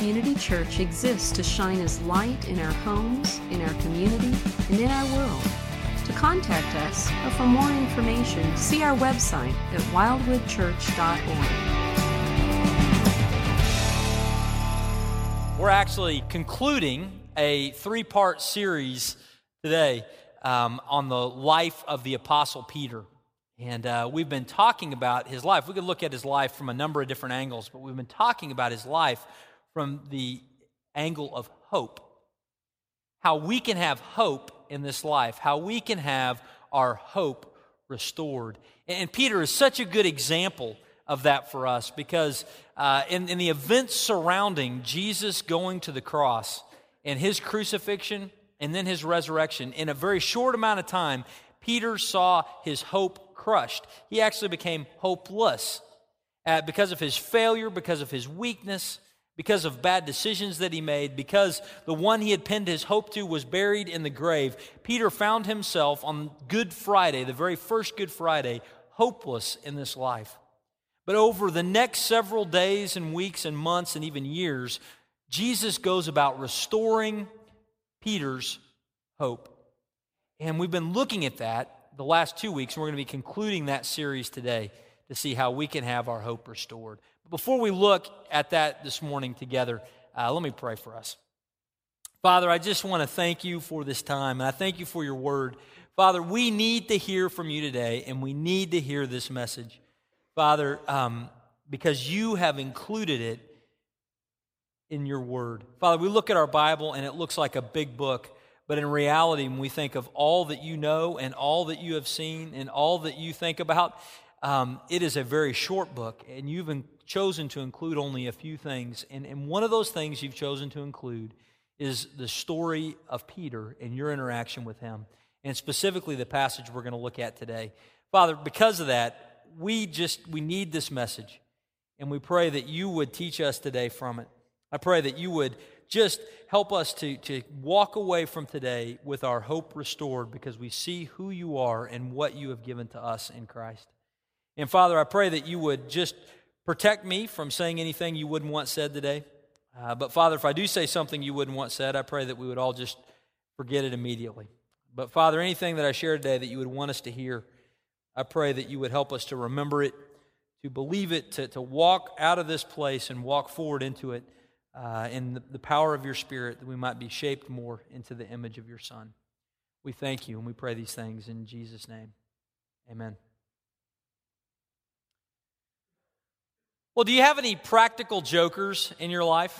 Community Church exists to shine as light in our homes, in our community, and in our world. To contact us or for more information, see our website at wildwoodchurch.org. We're actually concluding a three part series today um, on the life of the Apostle Peter. And uh, we've been talking about his life. We could look at his life from a number of different angles, but we've been talking about his life from the angle of hope. How we can have hope in this life, how we can have our hope restored. And Peter is such a good example of that for us because uh, in, in the events surrounding Jesus going to the cross and his crucifixion and then his resurrection, in a very short amount of time, Peter saw his hope crushed. He actually became hopeless uh, because of his failure, because of his weakness, because of bad decisions that he made, because the one he had pinned his hope to was buried in the grave. Peter found himself on Good Friday, the very first Good Friday, hopeless in this life. But over the next several days and weeks and months and even years, Jesus goes about restoring Peter's hope. And we've been looking at that the last two weeks, and we're going to be concluding that series today to see how we can have our hope restored. Before we look at that this morning together, uh, let me pray for us. Father, I just want to thank you for this time, and I thank you for your word. Father, we need to hear from you today, and we need to hear this message. Father, um, because you have included it in your word. Father, we look at our Bible, and it looks like a big book. But in reality, when we think of all that you know and all that you have seen and all that you think about, um, it is a very short book, and you've chosen to include only a few things. And, and one of those things you've chosen to include is the story of Peter and your interaction with him, and specifically the passage we're going to look at today. Father, because of that, we just we need this message, and we pray that you would teach us today from it. I pray that you would just help us to, to walk away from today with our hope restored because we see who you are and what you have given to us in Christ. And Father, I pray that you would just protect me from saying anything you wouldn't want said today. Uh, but Father, if I do say something you wouldn't want said, I pray that we would all just forget it immediately. But Father, anything that I share today that you would want us to hear, I pray that you would help us to remember it, to believe it, to, to walk out of this place and walk forward into it uh, in the, the power of your Spirit that we might be shaped more into the image of your Son. We thank you and we pray these things in Jesus' name. Amen. Well, do you have any practical jokers in your life?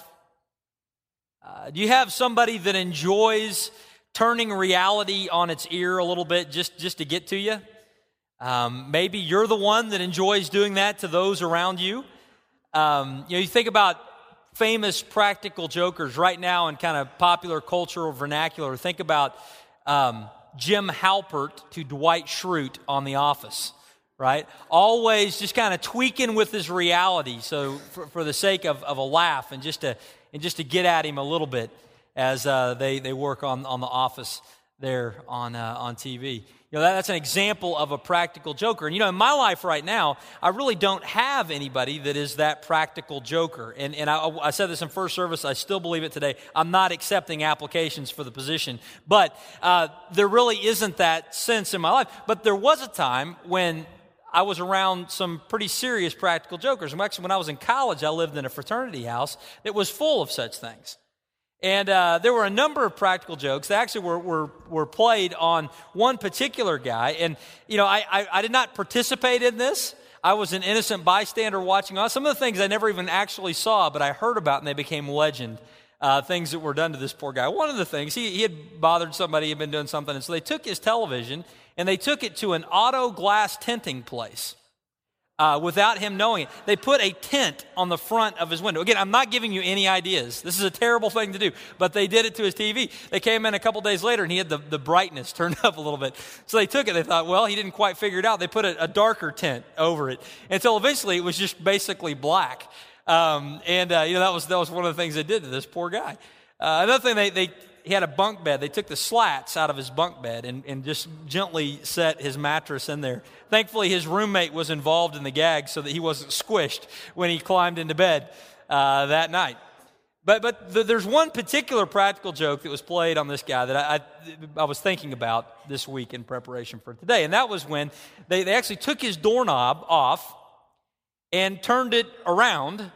Uh, do you have somebody that enjoys turning reality on its ear a little bit just, just to get to you? Um, maybe you're the one that enjoys doing that to those around you. Um, you know, you think about famous practical jokers right now in kind of popular cultural vernacular. Think about um, Jim Halpert to Dwight Schrute on The Office, right? Always just kind of tweaking with his reality, so for, for the sake of, of a laugh and just to and just to get at him a little bit as uh, they they work on on The Office there on uh, on TV. You know, that, that's an example of a practical joker. And, you know, in my life right now, I really don't have anybody that is that practical joker. And, and I, I said this in first service, I still believe it today. I'm not accepting applications for the position. But uh, there really isn't that sense in my life. But there was a time when I was around some pretty serious practical jokers. And actually, when I was in college, I lived in a fraternity house that was full of such things. And uh, there were a number of practical jokes that actually were, were, were played on one particular guy. And, you know, I, I, I, did not participate in this. I was an innocent bystander watching on. Some of the things I never even actually saw, but I heard about and they became legend. Uh, things that were done to this poor guy. One of the things, he, he had bothered somebody, he had been doing something, and so they took his television and they took it to an auto glass tinting place uh, without him knowing it. They put a tent on the front of his window. Again, I'm not giving you any ideas. This is a terrible thing to do, but they did it to his TV. They came in a couple days later and he had the, the brightness turned up a little bit. So they took it. They thought, well, he didn't quite figure it out. They put a, a darker tent over it until eventually it was just basically black. Um, and, uh, you know, that was, that was one of the things they did to this poor guy. Uh, another thing they, they he had a bunk bed. They took the slats out of his bunk bed and, and just gently set his mattress in there. Thankfully, his roommate was involved in the gag so that he wasn't squished when he climbed into bed uh, that night. But, but the, there's one particular practical joke that was played on this guy that I, I, I, was thinking about this week in preparation for today. And that was when they, they actually took his doorknob off and turned it around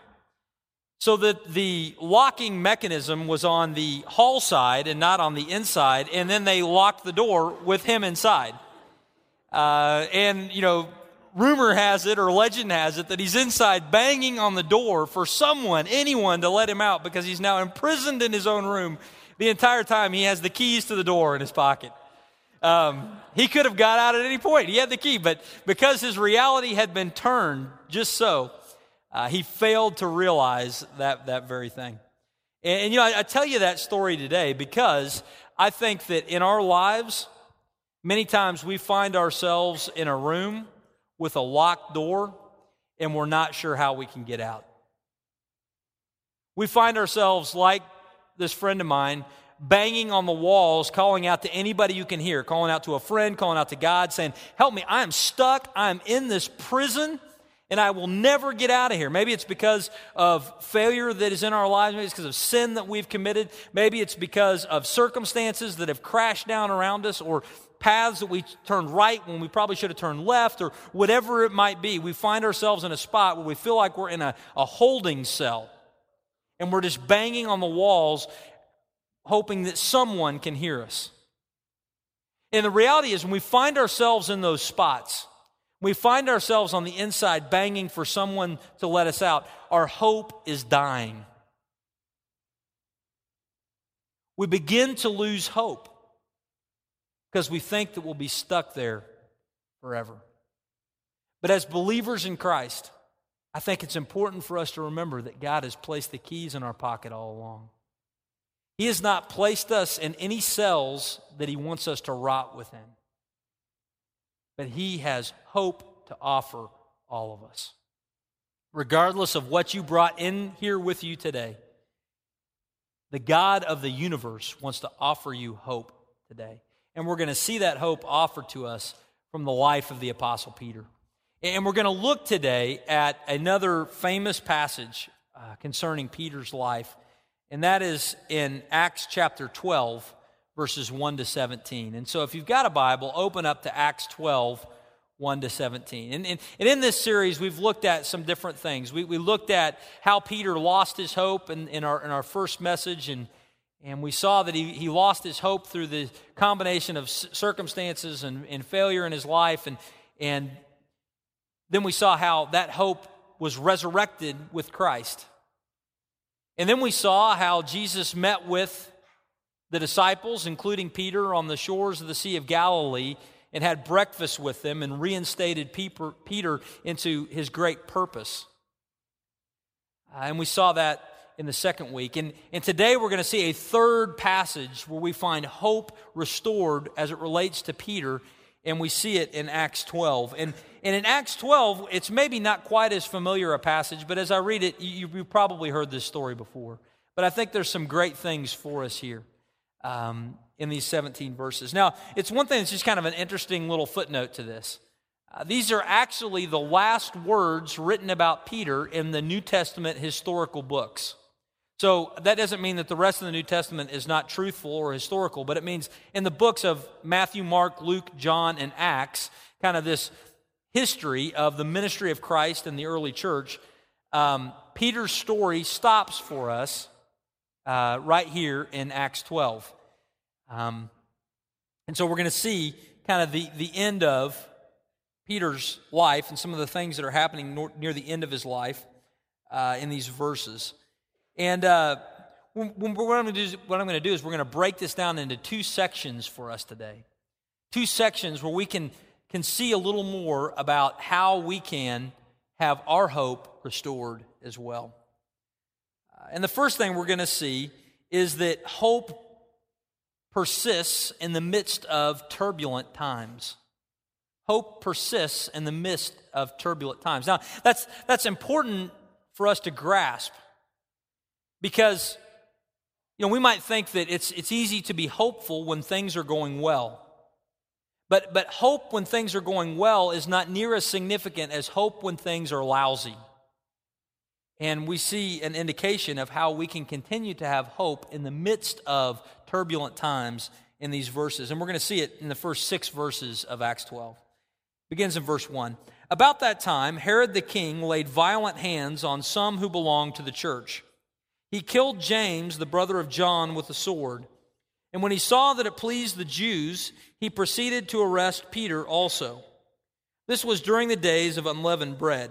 so that the locking mechanism was on the hall side and not on the inside. And then they locked the door with him inside. Uh, and, you know, rumor has it or legend has it that he's inside banging on the door for someone, anyone, to let him out because he's now imprisoned in his own room. The entire time he has the keys to the door in his pocket. Um, he could have got out at any point. He had the key, but because his reality had been turned just so, uh, he failed to realize that, that very thing. And, and you know, I, I tell you that story today because I think that in our lives, many times we find ourselves in a room with a locked door and we're not sure how we can get out. We find ourselves like this friend of mine banging on the walls, calling out to anybody you can hear, calling out to a friend, calling out to God, saying, Help me, I am stuck, I am in this prison, and I will never get out of here. Maybe it's because of failure that is in our lives, maybe it's because of sin that we've committed, maybe it's because of circumstances that have crashed down around us, or paths that we turned right when we probably should have turned left, or whatever it might be. We find ourselves in a spot where we feel like we're in a, a holding cell. And we're just banging on the walls, hoping that someone can hear us. And the reality is, when we find ourselves in those spots, we find ourselves on the inside banging for someone to let us out, our hope is dying. We begin to lose hope because we think that we'll be stuck there forever. But as believers in Christ, I think it's important for us to remember that God has placed the keys in our pocket all along. He has not placed us in any cells that He wants us to rot within, but He has hope to offer all of us. Regardless of what you brought in here with you today, the God of the universe wants to offer you hope today. And we're going to see that hope offered to us from the life of the Apostle Peter. And we're going to look today at another famous passage uh, concerning Peter's life, and that is in Acts chapter 12, verses 1 to 17. And so if you've got a Bible, open up to Acts 12, 1 to 17. And, and, and, in this series, we've looked at some different things. We, we looked at how Peter lost his hope in, in, our, in our first message, and and we saw that he, he lost his hope through the combination of circumstances and, and failure in his life. And, and then we saw how that hope was resurrected with Christ. And then we saw how Jesus met with the disciples, including Peter, on the shores of the Sea of Galilee and had breakfast with them and reinstated Peter into his great purpose. Uh, and we saw that in the second week. And, and today we're going to see a third passage where we find hope restored as it relates to Peter, and we see it in Acts 12. And, and in Acts 12, it's maybe not quite as familiar a passage, but as I read it, you, you probably heard this story before. But I think there's some great things for us here. Um, in these 17 verses. Now, it's one thing that's just kind of an interesting little footnote to this. Uh, these are actually the last words written about Peter in the New Testament historical books. So that doesn't mean that the rest of the New Testament is not truthful or historical, but it means in the books of Matthew, Mark, Luke, John, and Acts, kind of this history of the ministry of Christ and the early church, um, Peter's story stops for us uh, right here in Acts 12. Um, and so we're going to see kind of the, the end of Peter's life and some of the things that are happening near the end of his life uh, in these verses. And uh, do is, what I'm going to do is we're going to break this down into two sections for us today. Two sections where we can, can see a little more about how we can have our hope restored as well. And the first thing we're going to see is that hope persists in the midst of turbulent times. Hope persists in the midst of turbulent times. Now, that's, that's important for us to grasp because, you know, we might think that it's, it's easy to be hopeful when things are going well. But, but hope when things are going well is not near as significant as hope when things are lousy. And we see an indication of how we can continue to have hope in the midst of turbulent times in these verses. And we're going to see it in the first six verses of Acts 12. It begins in verse 1. About that time, Herod the king laid violent hands on some who belonged to the church. He killed James, the brother of John, with a sword. And when he saw that it pleased the Jews, he proceeded to arrest Peter also. This was during the days of unleavened bread.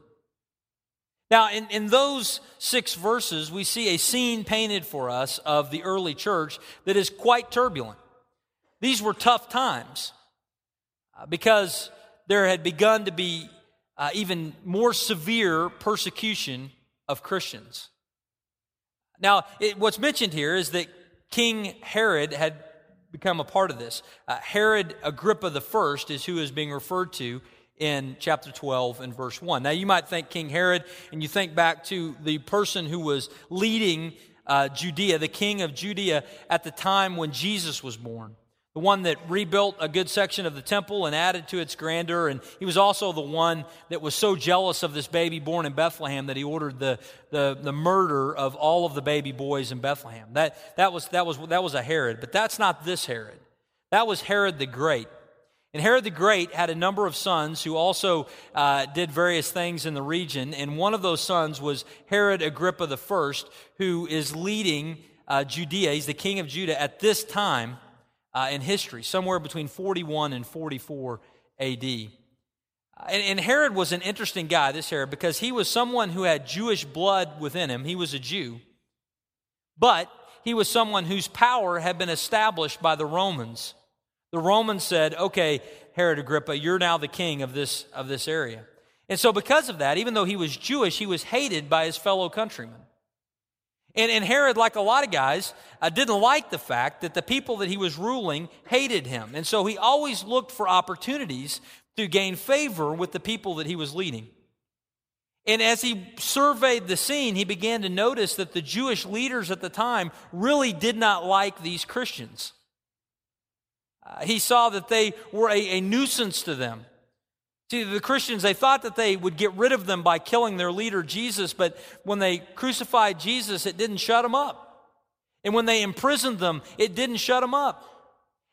Now, in, in those six verses, we see a scene painted for us of the early church that is quite turbulent. These were tough times uh, because there had begun to be uh, even more severe persecution of Christians. Now, it, what's mentioned here is that King Herod had become a part of this. Uh, Herod Agrippa I is who is being referred to in chapter 12 and verse 1. Now, you might think King Herod, and you think back to the person who was leading uh, Judea, the king of Judea at the time when Jesus was born. The one that rebuilt a good section of the temple and added to its grandeur. And he was also the one that was so jealous of this baby born in Bethlehem that he ordered the, the, the murder of all of the baby boys in Bethlehem. That, that, was, that, was, that was a Herod, but that's not this Herod. That was Herod the Great. And Herod the Great had a number of sons who also uh, did various things in the region. And one of those sons was Herod Agrippa I, who is leading uh, Judea. He's the king of Judah at this time uh, in history, somewhere between 41 and 44 AD. And, and Herod was an interesting guy, this Herod, because he was someone who had Jewish blood within him. He was a Jew. But he was someone whose power had been established by the Romans. The Romans said, okay, Herod Agrippa, you're now the king of this, of this area. And so, because of that, even though he was Jewish, he was hated by his fellow countrymen. And, and Herod, like a lot of guys, uh, didn't like the fact that the people that he was ruling hated him. And so he always looked for opportunities to gain favor with the people that he was leading. And as he surveyed the scene, he began to notice that the Jewish leaders at the time really did not like these Christians. Uh, he saw that they were a, a nuisance to them. See, the Christians, they thought that they would get rid of them by killing their leader, Jesus, but when they crucified Jesus, it didn't shut them up. And when they imprisoned them, it didn't shut them up.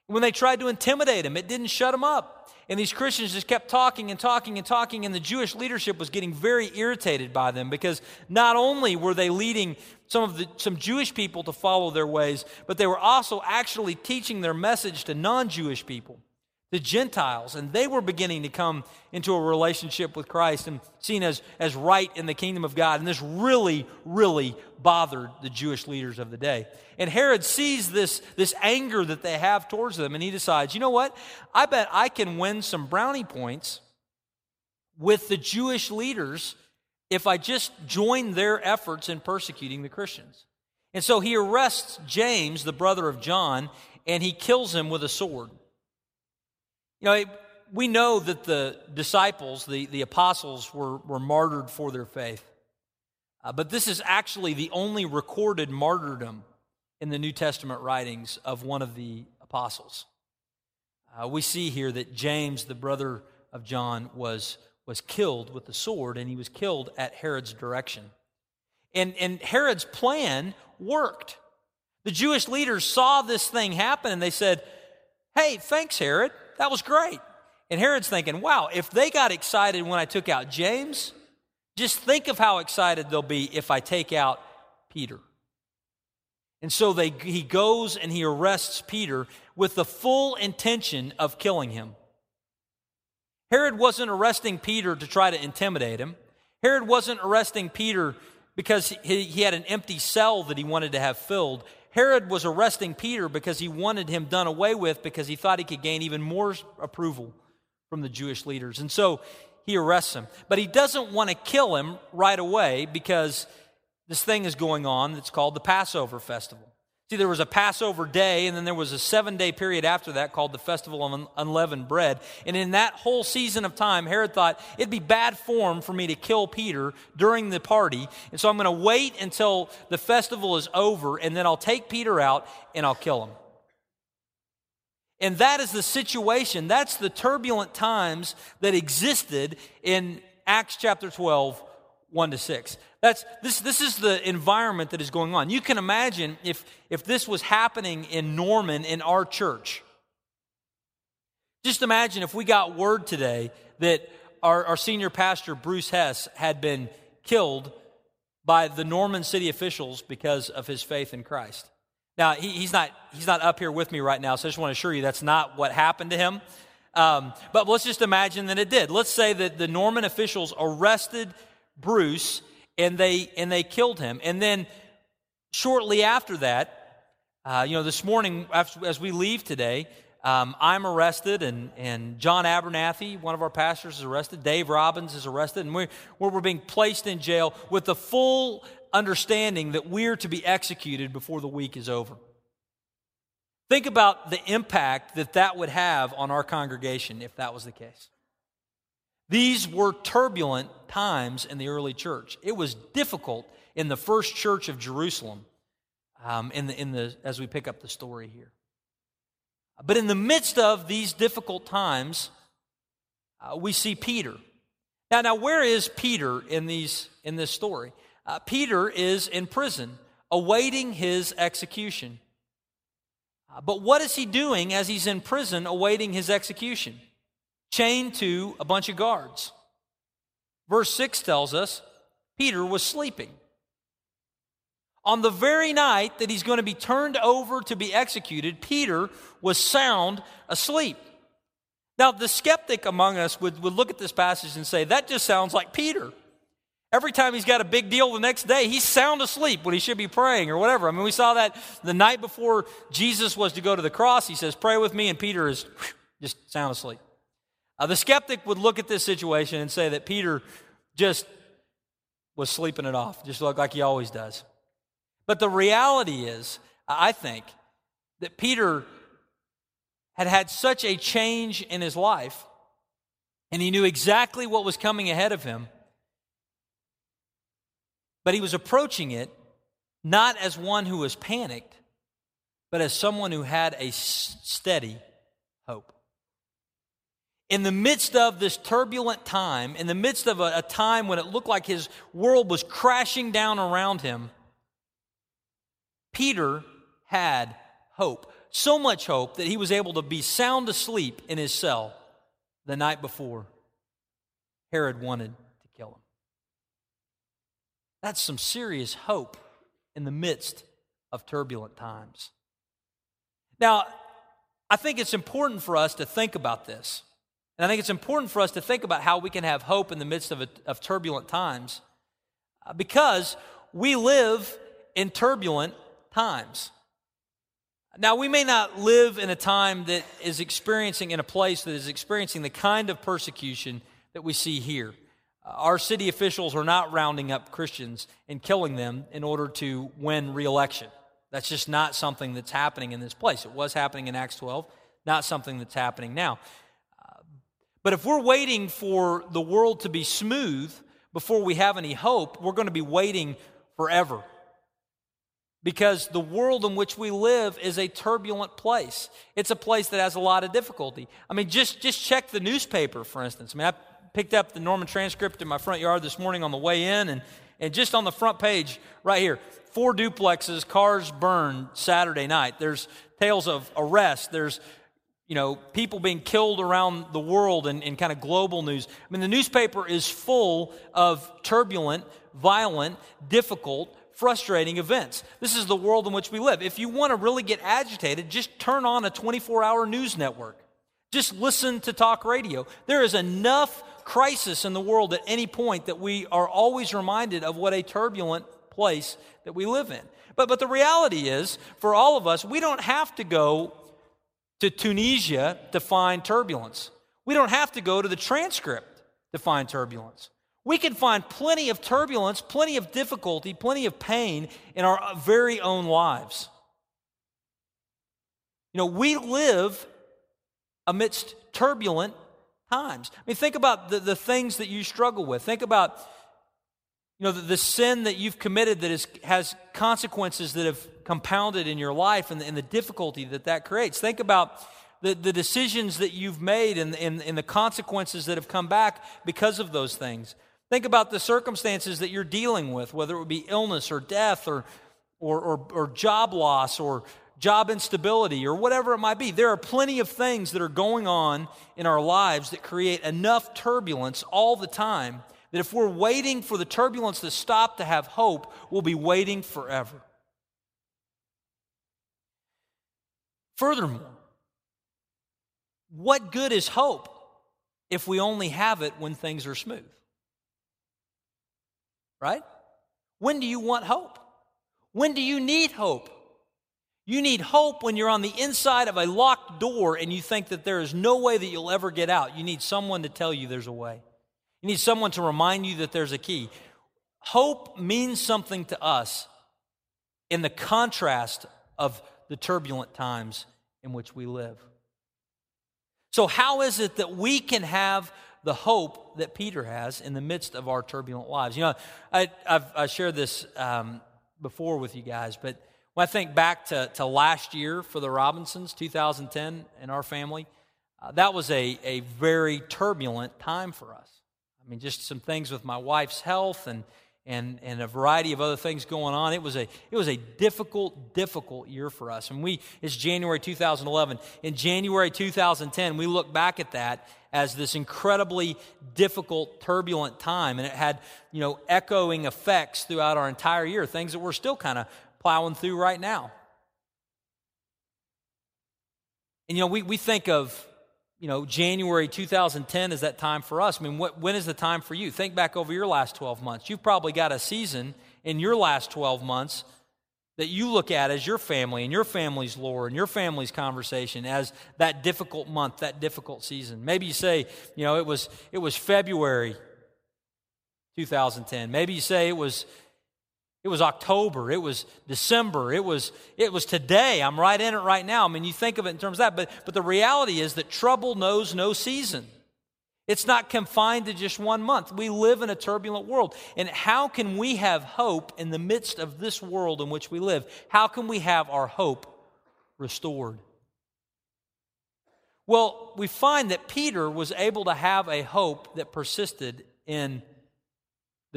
When they tried to intimidate them, it didn't shut them up. And these Christians just kept talking and talking and talking, and the Jewish leadership was getting very irritated by them because not only were they leading some of the, some Jewish people to follow their ways, but they were also actually teaching their message to non-Jewish people the Gentiles, and they were beginning to come into a relationship with Christ and seen as, as right in the kingdom of God. And this really, really bothered the Jewish leaders of the day. And Herod sees this, this anger that they have towards them, and he decides, you know what? I bet I can win some brownie points with the Jewish leaders if I just join their efforts in persecuting the Christians. And so he arrests James, the brother of John, and he kills him with a sword. You know, we know that the disciples, the, the apostles, were, were martyred for their faith. Uh, but this is actually the only recorded martyrdom in the New Testament writings of one of the apostles. Uh, we see here that James, the brother of John, was, was killed with the sword, and he was killed at Herod's direction. And, and Herod's plan worked. The Jewish leaders saw this thing happen, and they said, Hey, thanks, Herod. That was great. And Herod's thinking, wow, if they got excited when I took out James, just think of how excited they'll be if I take out Peter. And so they, he goes and he arrests Peter with the full intention of killing him. Herod wasn't arresting Peter to try to intimidate him. Herod wasn't arresting Peter because he, he had an empty cell that he wanted to have filled. Herod was arresting Peter because he wanted him done away with because he thought he could gain even more approval from the Jewish leaders. And so he arrests him. But he doesn't want to kill him right away because this thing is going on that's called the Passover festival. See, there was a Passover day, and then there was a seven day period after that called the Festival of Unleavened Bread. And in that whole season of time, Herod thought it'd be bad form for me to kill Peter during the party. And so I'm going to wait until the festival is over, and then I'll take Peter out and I'll kill him. And that is the situation, that's the turbulent times that existed in Acts chapter 12, 1 to 6. That's, this, this is the environment that is going on. You can imagine if, if this was happening in Norman in our church. Just imagine if we got word today that our, our senior pastor, Bruce Hess, had been killed by the Norman city officials because of his faith in Christ. Now, he, he's, not, he's not up here with me right now, so I just want to assure you that's not what happened to him. Um, but let's just imagine that it did. Let's say that the Norman officials arrested Bruce and they and they killed him. And then shortly after that, uh, you know, this morning as we leave today, um, I'm arrested, and, and John Abernathy, one of our pastors, is arrested. Dave Robbins is arrested, and we're, we're being placed in jail with the full understanding that we're to be executed before the week is over. Think about the impact that that would have on our congregation if that was the case. These were turbulent times in the early church. It was difficult in the first church of Jerusalem um, in the, in the, as we pick up the story here. But in the midst of these difficult times, uh, we see Peter. Now, now, where is Peter in, these, in this story? Uh, Peter is in prison, awaiting his execution. Uh, but what is he doing as he's in prison, awaiting his execution? Chained to a bunch of guards. Verse 6 tells us Peter was sleeping. On the very night that he's going to be turned over to be executed, Peter was sound asleep. Now, the skeptic among us would, would look at this passage and say, that just sounds like Peter. Every time he's got a big deal the next day, he's sound asleep when he should be praying or whatever. I mean, we saw that the night before Jesus was to go to the cross. He says, Pray with me, and Peter is just sound asleep. Uh, the skeptic would look at this situation and say that Peter just was sleeping it off, just looked like he always does. But the reality is, I think, that Peter had had such a change in his life, and he knew exactly what was coming ahead of him. But he was approaching it not as one who was panicked, but as someone who had a steady hope in the midst of this turbulent time, in the midst of a, a, time when it looked like his world was crashing down around him, Peter had hope. So much hope that he was able to be sound asleep in his cell the night before Herod wanted to kill him. That's some serious hope in the midst of turbulent times. Now, I think it's important for us to think about this. And I think it's important for us to think about how we can have hope in the midst of, a, of turbulent times uh, because we live in turbulent times. Now, we may not live in a time that is experiencing, in a place that is experiencing the kind of persecution that we see here. Uh, our city officials are not rounding up Christians and killing them in order to win reelection. That's just not something that's happening in this place. It was happening in Acts 12, not something that's happening now. But if we're waiting for the world to be smooth before we have any hope, we're going to be waiting forever. Because the world in which we live is a turbulent place. It's a place that has a lot of difficulty. I mean, just, just check the newspaper, for instance. I mean, I picked up the Norman transcript in my front yard this morning on the way in, and, and just on the front page, right here, four duplexes, cars burned Saturday night. There's tales of arrest. There's you know, people being killed around the world and, kind of global news. I mean, the newspaper is full of turbulent, violent, difficult, frustrating events. This is the world in which we live. If you want to really get agitated, just turn on a 24 hour news network. Just listen to talk radio. There is enough crisis in the world at any point that we are always reminded of what a turbulent place that we live in. But, but the reality is, for all of us, we don't have to go to Tunisia to find turbulence. We don't have to go to the transcript to find turbulence. We can find plenty of turbulence, plenty of difficulty, plenty of pain in our very own lives. You know, we live amidst turbulent times. I mean, think about the, the things that you struggle with. Think about, you know, the, the sin that you've committed that is, has consequences that have compounded in your life and, and the difficulty that that creates. Think about the, the decisions that you've made and, and, and the consequences that have come back because of those things. Think about the circumstances that you're dealing with, whether it would be illness or death or, or, or, or, job loss or job instability or whatever it might be. There are plenty of things that are going on in our lives that create enough turbulence all the time that if we're waiting for the turbulence to stop to have hope, we'll be waiting forever. Furthermore, what good is hope if we only have it when things are smooth? right? When do you want hope? When do you need hope? You need hope when you're on the inside of a locked door and you think that there is no way that you'll ever get out. You need someone to tell you there's a way. You need someone to remind you that there's a key. Hope means something to us in the contrast of the turbulent times in which we live. So, how is it that we can have the hope that Peter has in the midst of our turbulent lives. You know, I, have I shared this um, before with you guys, but when I think back to, to last year for the Robinsons, 2010, and our family, uh, that was a, a very turbulent time for us. I mean, just some things with my wife's health and and, and a variety of other things going on. It was a, it was a difficult, difficult year for us. And we, it's January 2011. In January 2010, we look back at that as this incredibly difficult, turbulent time. And it had, you know, echoing effects throughout our entire year, things that we're still kind of plowing through right now. And, you know, we, we think of you know, January 2010 is that time for us. I mean, what, when is the time for you? Think back over your last 12 months. You've probably got a season in your last 12 months that you look at as your family and your family's lore and your family's conversation as that difficult month, that difficult season. Maybe you say, you know, it was it was February 2010. Maybe you say it was it was October. It was December. It was, it was today. I'm right in it right now. I mean, you think of it in terms of that, but, but the reality is that trouble knows no season. It's not confined to just one month. We live in a turbulent world. And how can we have hope in the midst of this world in which we live? How can we have our hope restored? Well, we find that Peter was able to have a hope that persisted in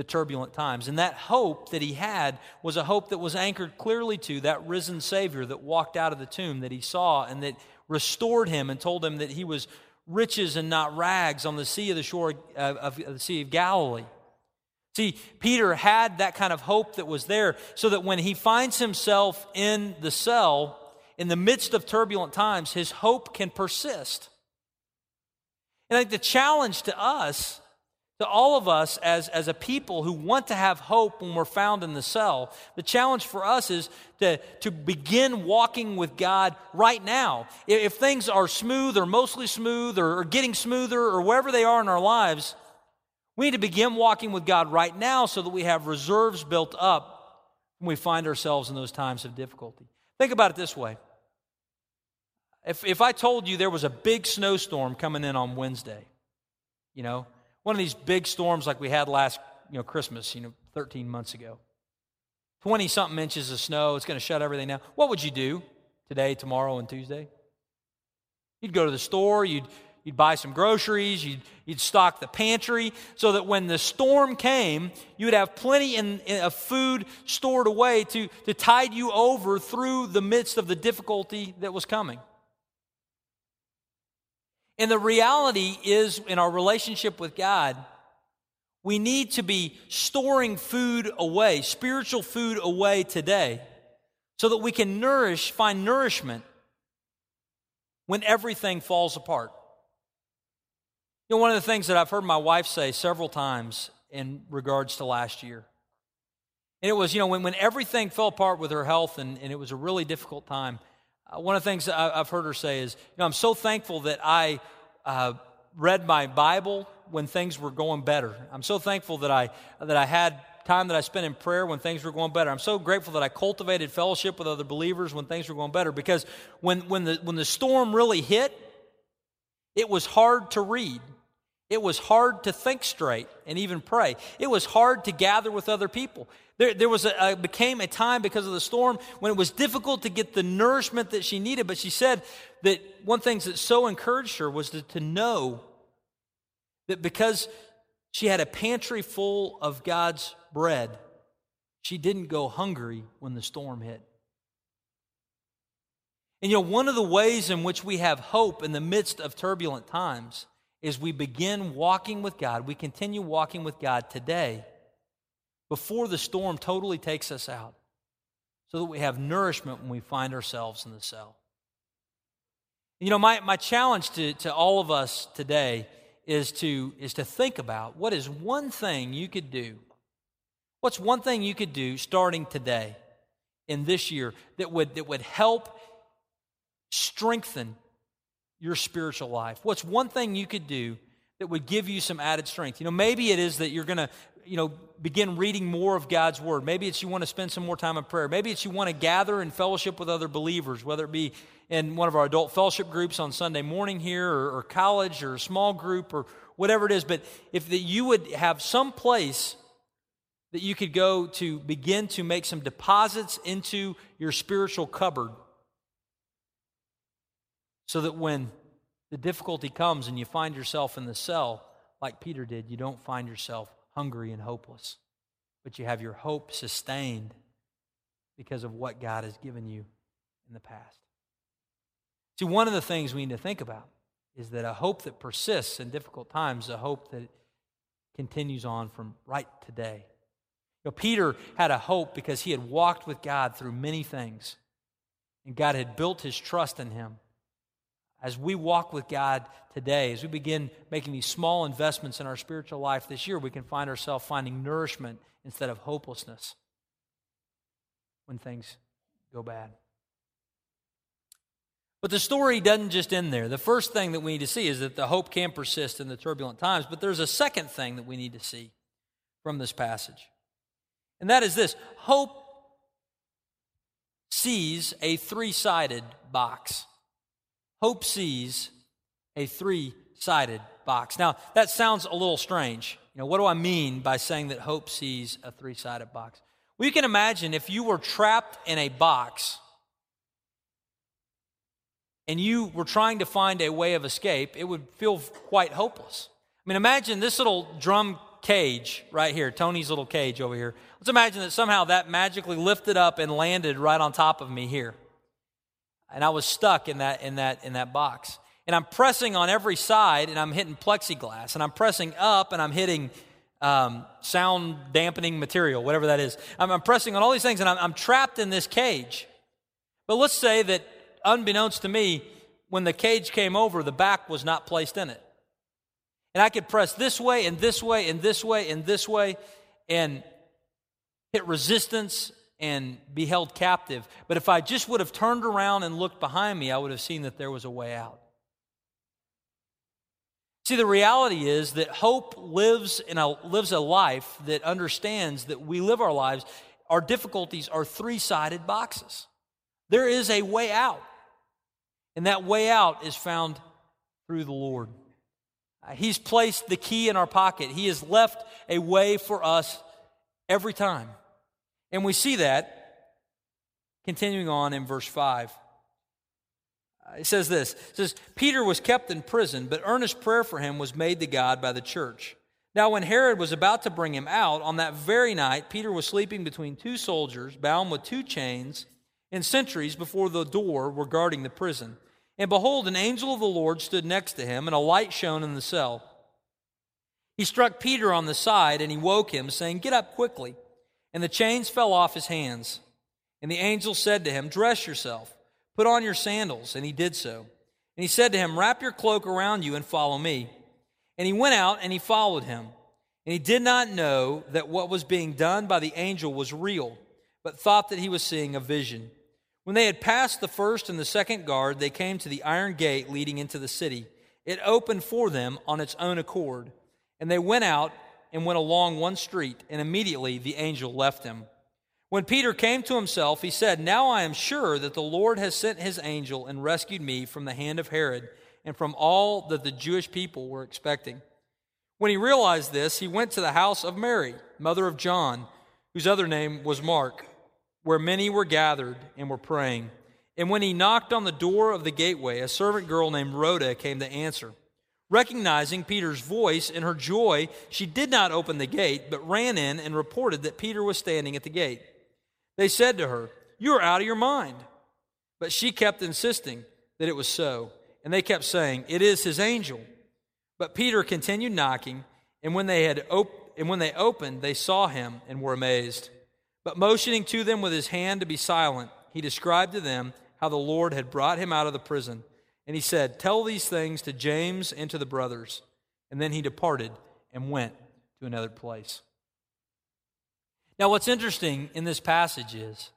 the turbulent times. And that hope that he had was a hope that was anchored clearly to that risen Savior that walked out of the tomb that he saw and that restored him and told him that he was riches and not rags on the sea of the shore of, the Sea of Galilee. See, Peter had that kind of hope that was there so that when he finds himself in the cell, in the midst of turbulent times, his hope can persist. And I think the challenge to us to all of us as, as a people who want to have hope when we're found in the cell, the challenge for us is to, to begin walking with God right now. If, things are smooth or mostly smooth or, or getting smoother or wherever they are in our lives, we need to begin walking with God right now so that we have reserves built up when we find ourselves in those times of difficulty. Think about it this way. If, if I told you there was a big snowstorm coming in on Wednesday, you know, one of these big storms like we had last you know, Christmas, you know, 13 months ago. 20 something inches of snow, it's going to shut everything down. What would you do today, tomorrow, and Tuesday? You'd go to the store, you'd, you'd buy some groceries, you'd, you'd stock the pantry so that when the storm came, you would have plenty in, in, of food stored away to, to tide you over through the midst of the difficulty that was coming. And the reality is, in our relationship with God, we need to be storing food away, spiritual food away today, so that we can nourish, find nourishment when everything falls apart. You know, one of the things that I've heard my wife say several times in regards to last year, and it was, you know, when, when everything fell apart with her health and, and it was a really difficult time, one of the things I've heard her say is, you know, I'm so thankful that I uh, read my Bible when things were going better. I'm so thankful that I, that I had time that I spent in prayer when things were going better. I'm so grateful that I cultivated fellowship with other believers when things were going better because when, when, the, when the storm really hit, it was hard to read. It was hard to think straight and even pray. It was hard to gather with other people. There, there was a, a, became a time because of the storm when it was difficult to get the nourishment that she needed. But she said that one thing that so encouraged her was to, to know that because she had a pantry full of God's bread, she didn't go hungry when the storm hit. And you know, one of the ways in which we have hope in the midst of turbulent times is we begin walking with God, we continue walking with God today before the storm totally takes us out, so that we have nourishment when we find ourselves in the cell. You know, my, my challenge to, to all of us today is to, is to think about what is one thing you could do. What's one thing you could do starting today in this year that would, that would help strengthen your spiritual life? What's one thing you could do that would give you some added strength? You know, maybe it is that you're going to, you know, begin reading more of God's word. Maybe it's you want to spend some more time in prayer. Maybe it's you want to gather in fellowship with other believers, whether it be in one of our adult fellowship groups on Sunday morning here or, or college or a small group or whatever it is. But if that you would have some place that you could go to begin to make some deposits into your spiritual cupboard so that when the difficulty comes and you find yourself in the cell, like Peter did, you don't find yourself hungry and hopeless, but you have your hope sustained because of what God has given you in the past. See, one of the things we need to think about is that a hope that persists in difficult times, a hope that continues on from right today. You know, Peter had a hope because he had walked with God through many things, and God had built his trust in him. As we walk with God today, as we begin making these small investments in our spiritual life this year, we can find ourselves finding nourishment instead of hopelessness when things go bad. But the story doesn't just end there. The first thing that we need to see is that the hope can persist in the turbulent times, but there's a second thing that we need to see from this passage. And that is this hope sees a three sided box. Hope sees a three sided box. Now, that sounds a little strange. You know, what do I mean by saying that hope sees a three sided box? Well, you can imagine if you were trapped in a box and you were trying to find a way of escape, it would feel quite hopeless. I mean, imagine this little drum cage right here, Tony's little cage over here. Let's imagine that somehow that magically lifted up and landed right on top of me here and I was stuck in that in that in that box. And I'm pressing on every side, and I'm hitting plexiglass, and I'm pressing up, and I'm hitting um, sound dampening material, whatever that is. I'm, I'm pressing on all these things, and I'm, I'm trapped in this cage. But let's say that, unbeknownst to me, when the cage came over, the back was not placed in it. And I could press this way and this way and this way and this way and hit resistance and be held captive. But if I just would have turned around and looked behind me, I would have seen that there was a way out. See, the reality is that hope lives, in a, lives a life that understands that we live our lives, our difficulties are three sided boxes. There is a way out, and that way out is found through the Lord. He's placed the key in our pocket, He has left a way for us every time. And we see that continuing on in verse 5. Uh, it says this it says, Peter was kept in prison, but earnest prayer for him was made to God by the church. Now, when Herod was about to bring him out, on that very night, Peter was sleeping between two soldiers, bound with two chains, and sentries before the door were guarding the prison. And behold, an angel of the Lord stood next to him, and a light shone in the cell. He struck Peter on the side, and he woke him, saying, Get up quickly. And the chains fell off his hands. And the angel said to him, Dress yourself, put on your sandals. And he did so. And he said to him, Wrap your cloak around you and follow me. And he went out and he followed him. And he did not know that what was being done by the angel was real, but thought that he was seeing a vision. When they had passed the first and the second guard, they came to the iron gate leading into the city. It opened for them on its own accord. And they went out and went along one street, and immediately the angel left him. When Peter came to himself, he said, Now I am sure that the Lord has sent his angel and rescued me from the hand of Herod and from all that the Jewish people were expecting. When he realized this, he went to the house of Mary, mother of John, whose other name was Mark, where many were gathered and were praying. And when he knocked on the door of the gateway, a servant girl named Rhoda came to answer. Recognizing Peter's voice in her joy, she did not open the gate, but ran in and reported that Peter was standing at the gate. They said to her, You are out of your mind. But she kept insisting that it was so. And they kept saying, It is his angel. But Peter continued knocking, and when they had op- and when they opened, they saw him and were amazed. But motioning to them with his hand to be silent, he described to them how the Lord had brought him out of the prison. And he said, Tell these things to James and to the brothers. And then he departed and went to another place. Now, what's interesting in this passage is,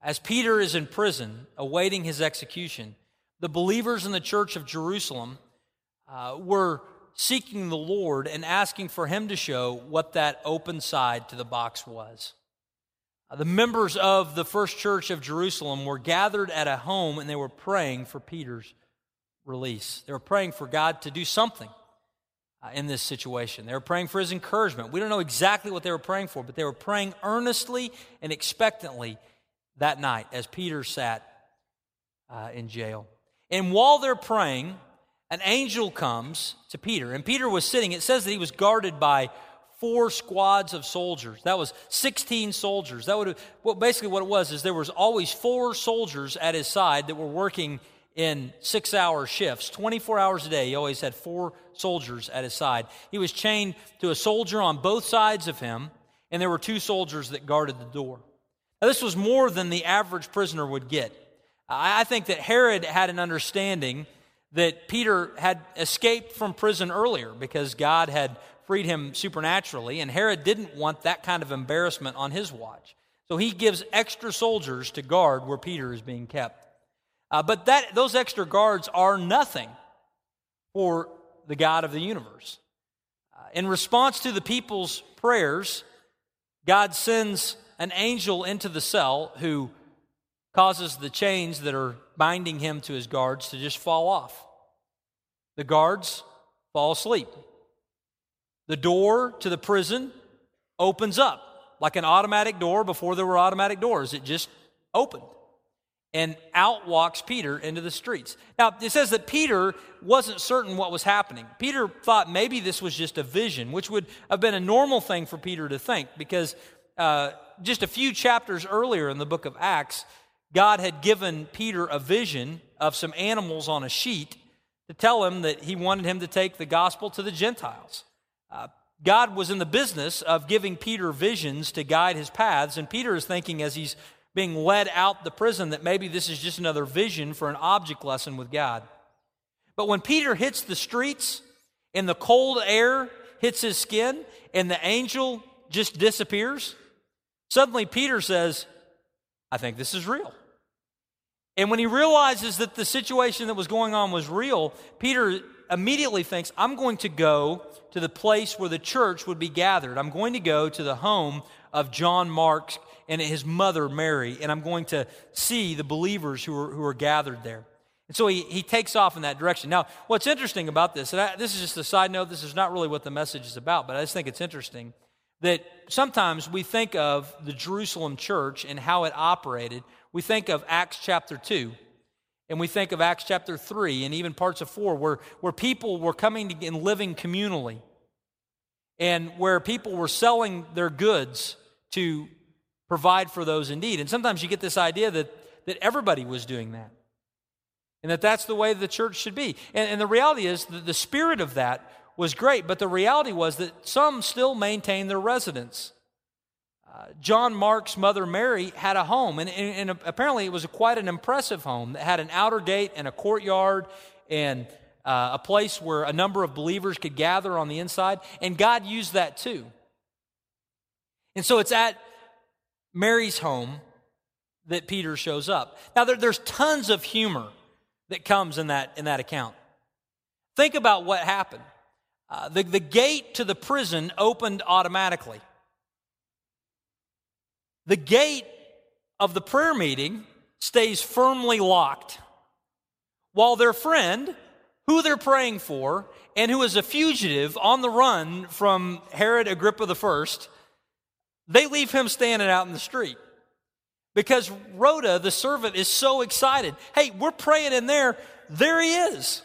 as Peter is in prison awaiting his execution, the believers in the church of Jerusalem uh, were seeking the Lord and asking for him to show what that open side to the box was. Uh, the members of the first church of Jerusalem were gathered at a home and they were praying for Peter's release. They were praying for God to do something uh, in this situation. They were praying for his encouragement. We don't know exactly what they were praying for, but they were praying earnestly and expectantly that night as Peter sat uh, in jail. And while they're praying, an angel comes to Peter. And Peter was sitting, it says that he was guarded by four squads of soldiers. That was 16 soldiers. That would have, well, basically what it was is there was always four soldiers at his side that were working in six hour shifts, 24 hours a day. He always had four soldiers at his side. He was chained to a soldier on both sides of him, and there were two soldiers that guarded the door. Now, this was more than the average prisoner would get. I think that Herod had an understanding that Peter had escaped from prison earlier because God had freed him supernaturally, and Herod didn't want that kind of embarrassment on his watch. So he gives extra soldiers to guard where Peter is being kept. Uh, but that, those extra guards are nothing for the God of the universe. Uh, in response to the people's prayers, God sends an angel into the cell who causes the chains that are binding him to his guards to just fall off. The guards fall asleep. The door to the prison opens up like an automatic door before there were automatic doors. It just opened and out walks Peter into the streets. Now, it says that Peter wasn't certain what was happening. Peter thought maybe this was just a vision, which would have been a normal thing for Peter to think because uh, just a few chapters earlier in the book of Acts, God had given Peter a vision of some animals on a sheet to tell him that he wanted him to take the gospel to the Gentiles. Uh, God was in the business of giving Peter visions to guide his paths, and Peter is thinking as he's being led out the prison that maybe this is just another vision for an object lesson with God. But when Peter hits the streets and the cold air hits his skin and the angel just disappears, suddenly Peter says, I think this is real. And when he realizes that the situation that was going on was real, Peter immediately thinks, I'm going to go to the place where the church would be gathered. I'm going to go to the home of John Mark's and his mother, Mary, and I'm going to see the believers who are, who are gathered there. And so he, he takes off in that direction. Now, what's interesting about this, and I, this is just a side note, this is not really what the message is about, but I just think it's interesting that sometimes we think of the Jerusalem church and how it operated. We think of Acts chapter 2, and we think of Acts chapter 3, and even parts of 4, where, where people were coming and living communally, and where people were selling their goods to provide for those in need. And sometimes you get this idea that, that everybody was doing that. And that that's the way the church should be. And, and the reality is that the spirit of that was great, but the reality was that some still maintained their residence. Uh, John Mark's mother Mary had a home, and, and, and apparently it was quite an impressive home that had an outer gate and a courtyard and uh, a place where a number of believers could gather on the inside, and God used that too. And so it's at Mary's home that Peter shows up. Now, there, there's tons of humor that comes in that, in that account. Think about what happened. uh, the, the gate to the prison opened automatically. The gate of the prayer meeting stays firmly locked, while their friend, who they're praying for, and who is a fugitive on the run from Herod Agrippa I, they leave him standing out in the street. Because Rhoda, the servant, is so excited. Hey, we're praying in there. There he is.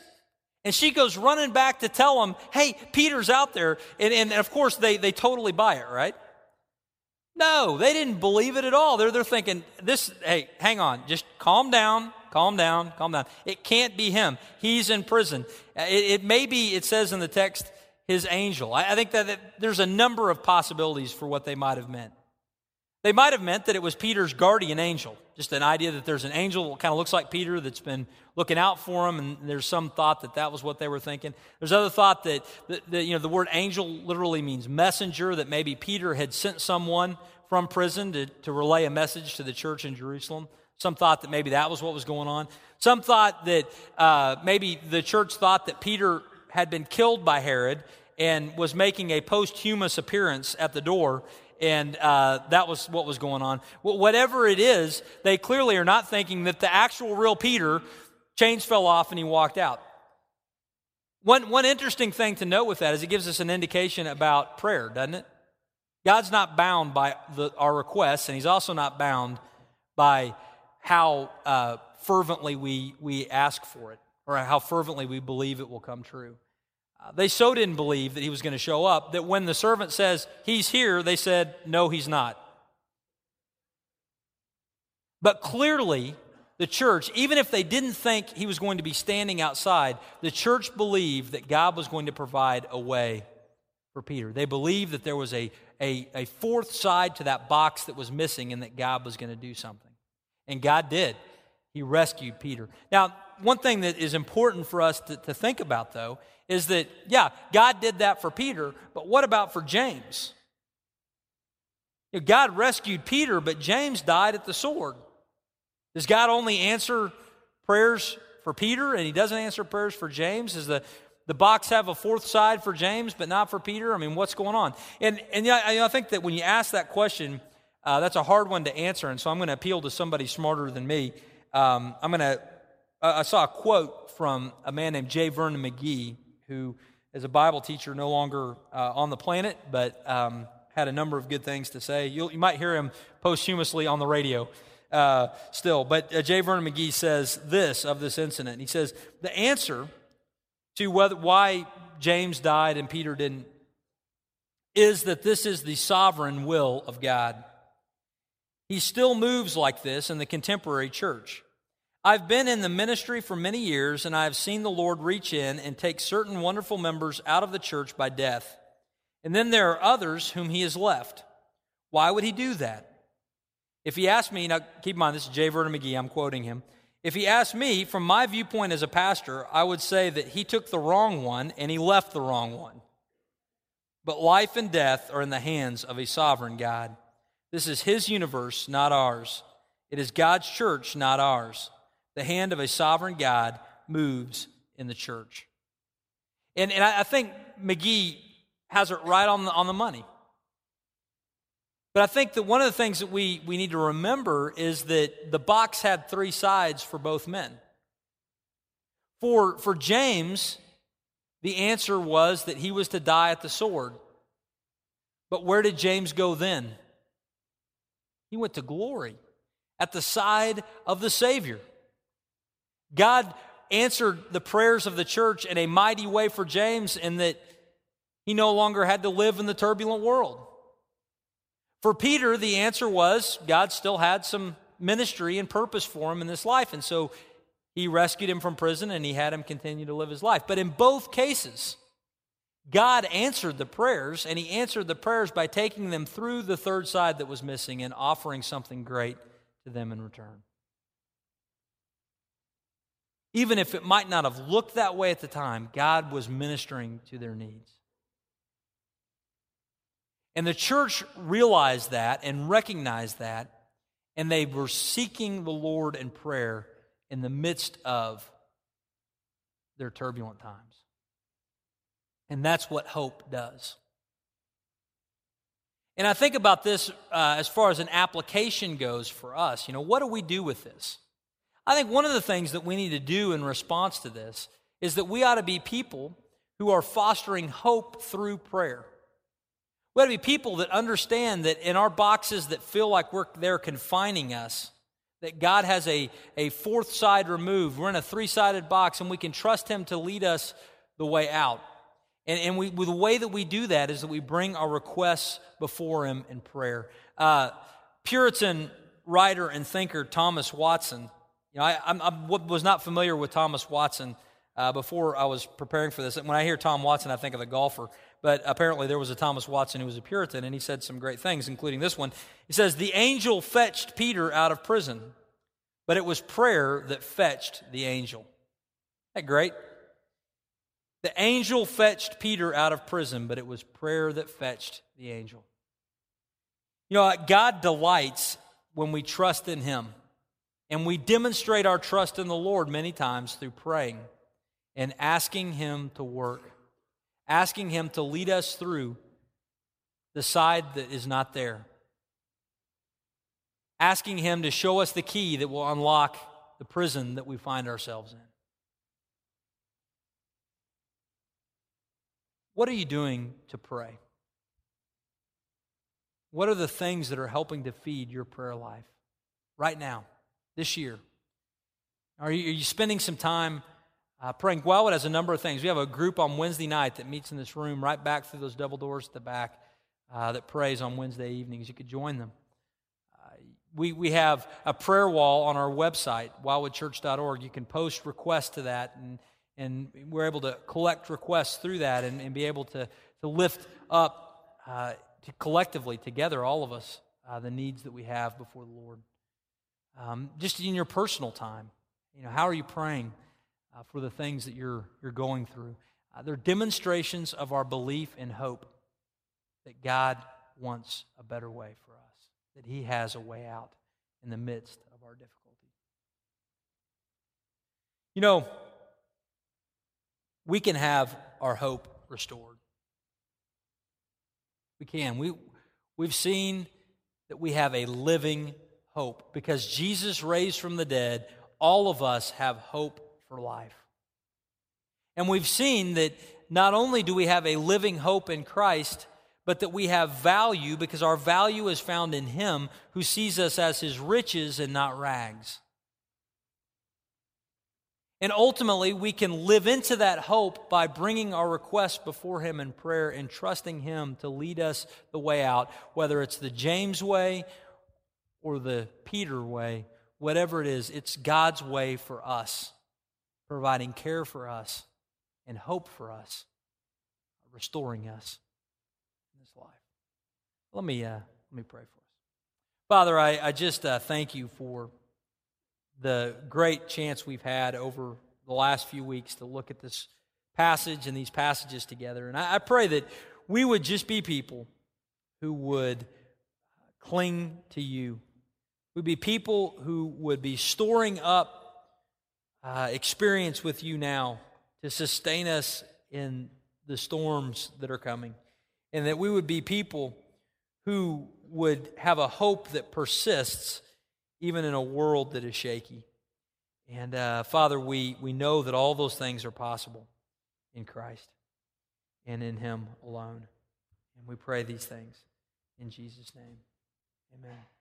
And she goes running back to tell him, hey, Peter's out there. And, and of course, they, they totally buy it, right? No, they didn't believe it at all. They're, they're thinking, this, hey, hang on, just calm down, calm down, calm down. It can't be him. He's in prison. Uh, it, it may be, it says in the text, his angel. I, I think that, that there's a number of possibilities for what they might have meant. They might have meant that it was Peter's guardian angel, just an idea that there's an angel that kind of looks like Peter that's been looking out for him, and there's some thought that that was what they were thinking. There's other thought that, that, that you know the word angel literally means messenger, that maybe Peter had sent someone from prison to, to relay a message to the church in Jerusalem. Some thought that maybe that was what was going on. Some thought that uh, maybe the church thought that Peter had been killed by Herod and was making a posthumous appearance at the door and uh, that was what was going on. Whatever it is, they clearly are not thinking that the actual real Peter, chains fell off and he walked out. One, one interesting thing to note with that is it gives us an indication about prayer, doesn't it? God's not bound by the, our requests, and He's also not bound by how uh, fervently we, we ask for it or how fervently we believe it will come true. They so didn't believe that he was going to show up that when the servant says, He's here, they said, No, he's not. But clearly, the church, even if they didn't think he was going to be standing outside, the church believed that God was going to provide a way for Peter. They believed that there was a, a, a fourth side to that box that was missing and that God was going to do something. And God did. He rescued Peter. Now, one thing that is important for us to, to think about, though, is that, yeah, God did that for Peter, but what about for James? God rescued Peter, but James died at the sword. Does God only answer prayers for Peter and he doesn't answer prayers for James? Does the, the box have a fourth side for James but not for Peter? I mean, what's going on? And, and yeah, I, I think that when you ask that question, uh, that's a hard one to answer, and so I'm going to appeal to somebody smarter than me. Um, I'm going to, I saw a quote from a man named J. Vernon McGee who is a Bible teacher no longer uh, on the planet, but um, had a number of good things to say. You'll, you might hear him posthumously on the radio uh, still. But uh, J. Vernon McGee says this of this incident. He says, The answer to whether, why James died and Peter didn't is that this is the sovereign will of God. He still moves like this in the contemporary church. I've been in the ministry for many years, and I have seen the Lord reach in and take certain wonderful members out of the church by death. And then there are others whom he has left. Why would he do that? If he asked me, now keep in mind, this is J. Vernon McGee, I'm quoting him. If he asked me, from my viewpoint as a pastor, I would say that he took the wrong one and he left the wrong one. But life and death are in the hands of a sovereign God. This is his universe, not ours. It is God's church, not ours the hand of a sovereign God moves in the church. And, and I, I think McGee has it right on the, on the money. But I think that one of the things that we, we need to remember is that the box had three sides for both men. For, for James, the answer was that he was to die at the sword. But where did James go then? He went to glory at the side of the Savior. God answered the prayers of the church in a mighty way for James in that he no longer had to live in the turbulent world. For Peter, the answer was God still had some ministry and purpose for him in this life. And so he rescued him from prison and he had him continue to live his life. But in both cases, God answered the prayers, and he answered the prayers by taking them through the third side that was missing and offering something great to them in return even if it might not have looked that way at the time, God was ministering to their needs. And the church realized that and recognized that, and they were seeking the Lord in prayer in the midst of their turbulent times. And that's what hope does. And I think about this uh, as far as an application goes for us. You know, what do we do with this? I think one of the things that we need to do in response to this is that we ought to be people who are fostering hope through prayer. We ought to be people that understand that in our boxes that feel like we're, they're confining us, that God has a, a fourth side removed. We're in a three sided box and we can trust Him to lead us the way out. And, and we, the way that we do that is that we bring our requests before Him in prayer. Uh, Puritan writer and thinker Thomas Watson, you know, I, I, was not familiar with Thomas Watson uh, before I was preparing for this. When I hear Tom Watson, I think of a golfer. But apparently, there was a Thomas Watson who was a Puritan, and he said some great things, including this one. He says, The angel fetched Peter out of prison, but it was prayer that fetched the angel. Isn't that great? The angel fetched Peter out of prison, but it was prayer that fetched the angel. You know, God delights when we trust in Him. And we demonstrate our trust in the Lord many times through praying and asking Him to work, asking Him to lead us through the side that is not there, asking Him to show us the key that will unlock the prison that we find ourselves in. What are you doing to pray? What are the things that are helping to feed your prayer life right now, this year? Are you, are you spending some time uh, praying? Wildwood has a number of things. We have a group on Wednesday night that meets in this room right back through those double doors at the back uh, that prays on Wednesday evenings. You could join them. Uh, we, we have a prayer wall on our website, wildwoodchurch.org. You can post requests to that and and we're able to collect requests through that and, and be able to, to lift up uh, to collectively together all of us uh, the needs that we have before the lord um, just in your personal time you know how are you praying uh, for the things that you're you're going through uh, they're demonstrations of our belief and hope that god wants a better way for us that he has a way out in the midst of our difficulty you know we can have our hope restored. We can. We, we've seen that we have a living hope. Because Jesus raised from the dead, all of us have hope for life. And we've seen that not only do we have a living hope in Christ, but that we have value because our value is found in Him who sees us as His riches and not rags. And ultimately, we can live into that hope by bringing our requests before Him in prayer and trusting Him to lead us the way out, whether it's the James way or the Peter way, whatever it is, it's God's way for us, providing care for us and hope for us, restoring us in this life. Let me, uh, let me pray for us. Father, I, I just uh, thank you for the great chance we've had over the last few weeks to look at this passage and these passages together. And I, I pray that we would just be people who would cling to you. We'd be people who would be storing up uh, experience with you now to sustain us in the storms that are coming. And that we would be people who would have a hope that persists even in a world that is shaky. And uh, Father, we, we know that all those things are possible in Christ and in Him alone. And we pray these things in Jesus' name. Amen.